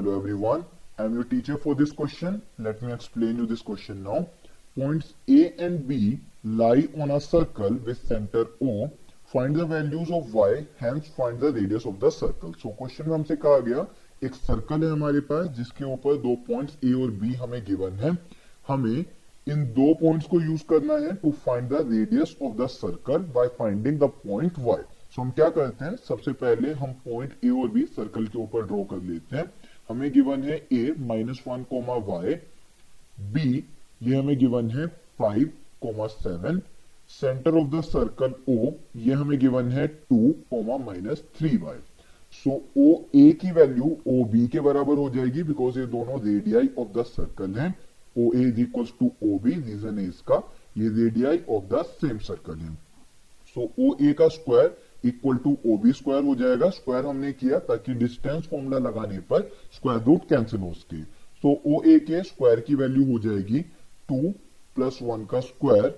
Hello everyone, I am your teacher for this question. Let me explain you this question now. Points A and B lie on a circle with center O. Find the values of y, hence find the radius of the circle. So question में हमसे कहा गया एक circle है हमारे पास जिसके ऊपर दो पॉइंट्स ए और बी हमें गिवन है हमें इन दो पॉइंट्स को यूज़ करना है to find the radius of the circle by finding the point Y so हम क्या करते हैं सबसे पहले हम पॉइंट ए और बी सर्कल के ऊपर ड्रॉ कर लेते हैं हमें गिवन है A minus one comma y B ये हमें गिवन है five comma seven center of the circle O ये हमें गिवन है two comma minus three y so O A की वैल्यू ओ बी के बराबर हो जाएगी बिकॉज़ ये दोनों रेडियाई ऑफ़ द सर्कल है. O A is equal to O B reason है इसका ये radii of the same circle है. सो ओ ए का square equal to O B square हो जाएगा। स्क्वायर हमने किया ताकि डिस्टेंस फॉर्मूला लगाने पर स्क्वायर रूट कैंसिल हो सके। सो ओ ए के स्क्वायर की वैल्यू हो जाएगी टू प्लस वन का square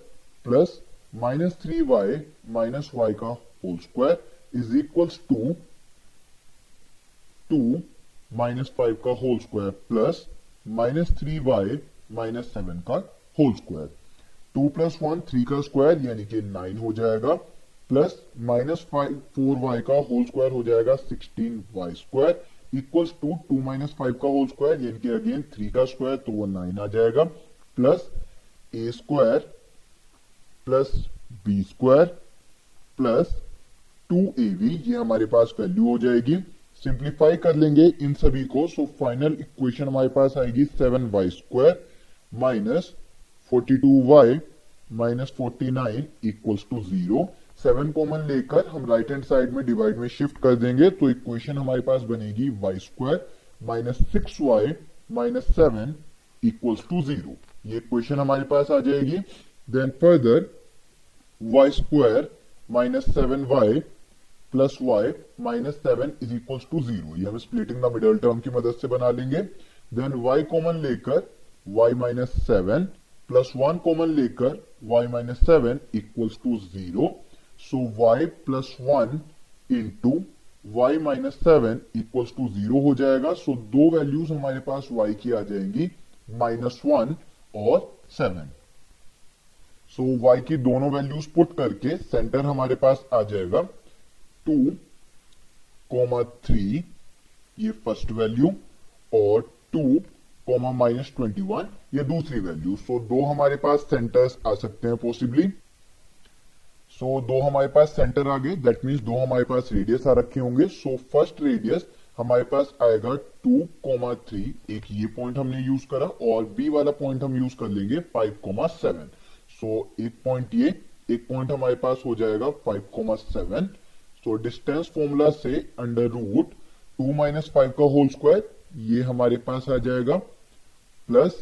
plus minus three y minus y का whole square is equals to two minus five का whole square plus minus three y minus seven का whole square two plus one three का square यानी कि nine हो जाएगा। Plus minus five four y का whole square हो जाएगा sixteen y square equals to two minus five का होल स्क्वायर यानी कि अगेन थ्री का स्क्वायर तो वो नाइन आ जाएगा plus A square plus B square plus two A B ये हमारे पास वैल्यू हो जाएगी। सिंप्लीफाई कर लेंगे इन सभी को सो फाइनल इक्वेशन हमारे पास आएगी seven y square minus forty two y minus forty nine equals to zero seven common लेकर हम राइट हैंड साइड में डिवाइड में शिफ्ट कर देंगे तो इक्वेशन हमारे पास बनेगी y square minus six y minus seven equals to zero ये इक्वेशन हमारे पास आ जाएगी। Then further y square minus seven y plus y minus seven is equals to zero हम स्प्लिटिंग द मिडल टर्म की मदद से बना लेंगे। देन वाई कॉमन लेकर y minus seven plus one common लेकर y minus seven equals to zero so y plus one into y minus seven equals to zero हो जाएगा। सो so, दो वैल्यूज़ हमारे पास y की आ जाएँगी माइनस वन और सेवन सो so, की दोनों वैल्यूज़ पुट करके सेंटर हमारे पास आ जाएगा। टू कोमा थ्री ये फ़र्स्ट वैल्यू और two comma minus twenty one ये दूसरी वैल्यू सो so, दो हमारे पास सेंटर्स आ सकते हैं पॉसिबली सो so, दो हमारे पास सेंटर आ गए। दैट मीन्स दो हमारे पास रेडियस आ रखे होंगे। सो फ़र्स्ट रेडियस हमारे पास आएगा टू कोमा थ्री एक ये पॉइंट हमने यूज़ करा और बी वाला पॉइंट हम यूज़ कर लेंगे फाइव कोमा सेवन सो एक पॉइंट ये एक पॉइंट हमारे पास हो जाएगा five comma seven so distance formula से under root two minus five का होल स्क्वायर ये हमारे पास आ जाएगा प्लस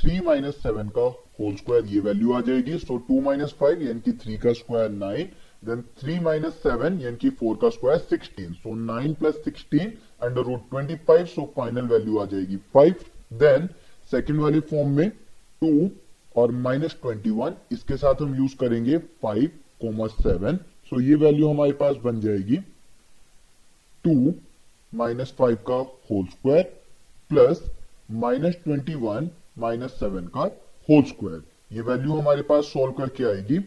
थ्री माइनस सेवन का होल स्क्वायर ये वैल्यू आ जाएगी सो टू माइनस फाइव यानी कि थ्री का square nine then three minus seven यानी कि फोर का square sixteen so nine plus sixteen under root twenty five so final value आ जाएगी फाइव देन सेकेंड वाले फॉर्म में टू और माइनस ट्वेंटी वन इसके साथ हम यूज़ करेंगे फाइव कोमा सेवन सो ये वैल्यू हमारे पास बन जाएगी टू माइनस फाइव का whole square plus minus twenty one minus seven का होल स्क्वायर ये वैल्यू हमारे पास सोल्व करके आएगी.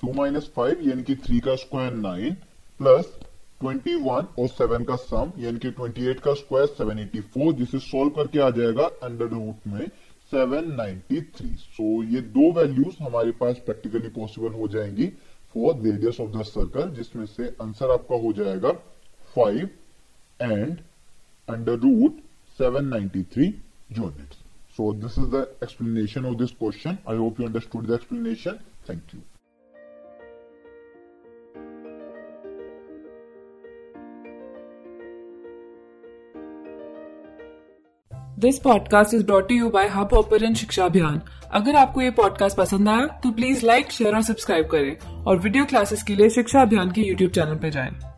टू माइनस फाइव यानी कि थ्री का square nine plus twenty one और सेवन का सम यानी कि ट्वेंटी एट का स्क्वायर सेवन एटी फोर जिसे सोल्व करके आ जाएगा अंडर रूट में सेवन नाइनटी थ्री सो ये दो वैल्यूज़ हमारे पास प्रैक्टिकली पॉसिबल हो जाएँगी for radius of the circle जिसमें से आंसर आपका हो जाएगा five and under root seven ninety three units. So, this is the explanation of this question. I hope you understood the explanation. Thank you. This podcast is brought you by Hubhopper Shiksha Abhiyan अगर आपको ये podcast पसंद आया तो please like share और subscribe करें और video classes के लिए शिक्षा अभियान के यूट्यूब चैनल पर जाएँ।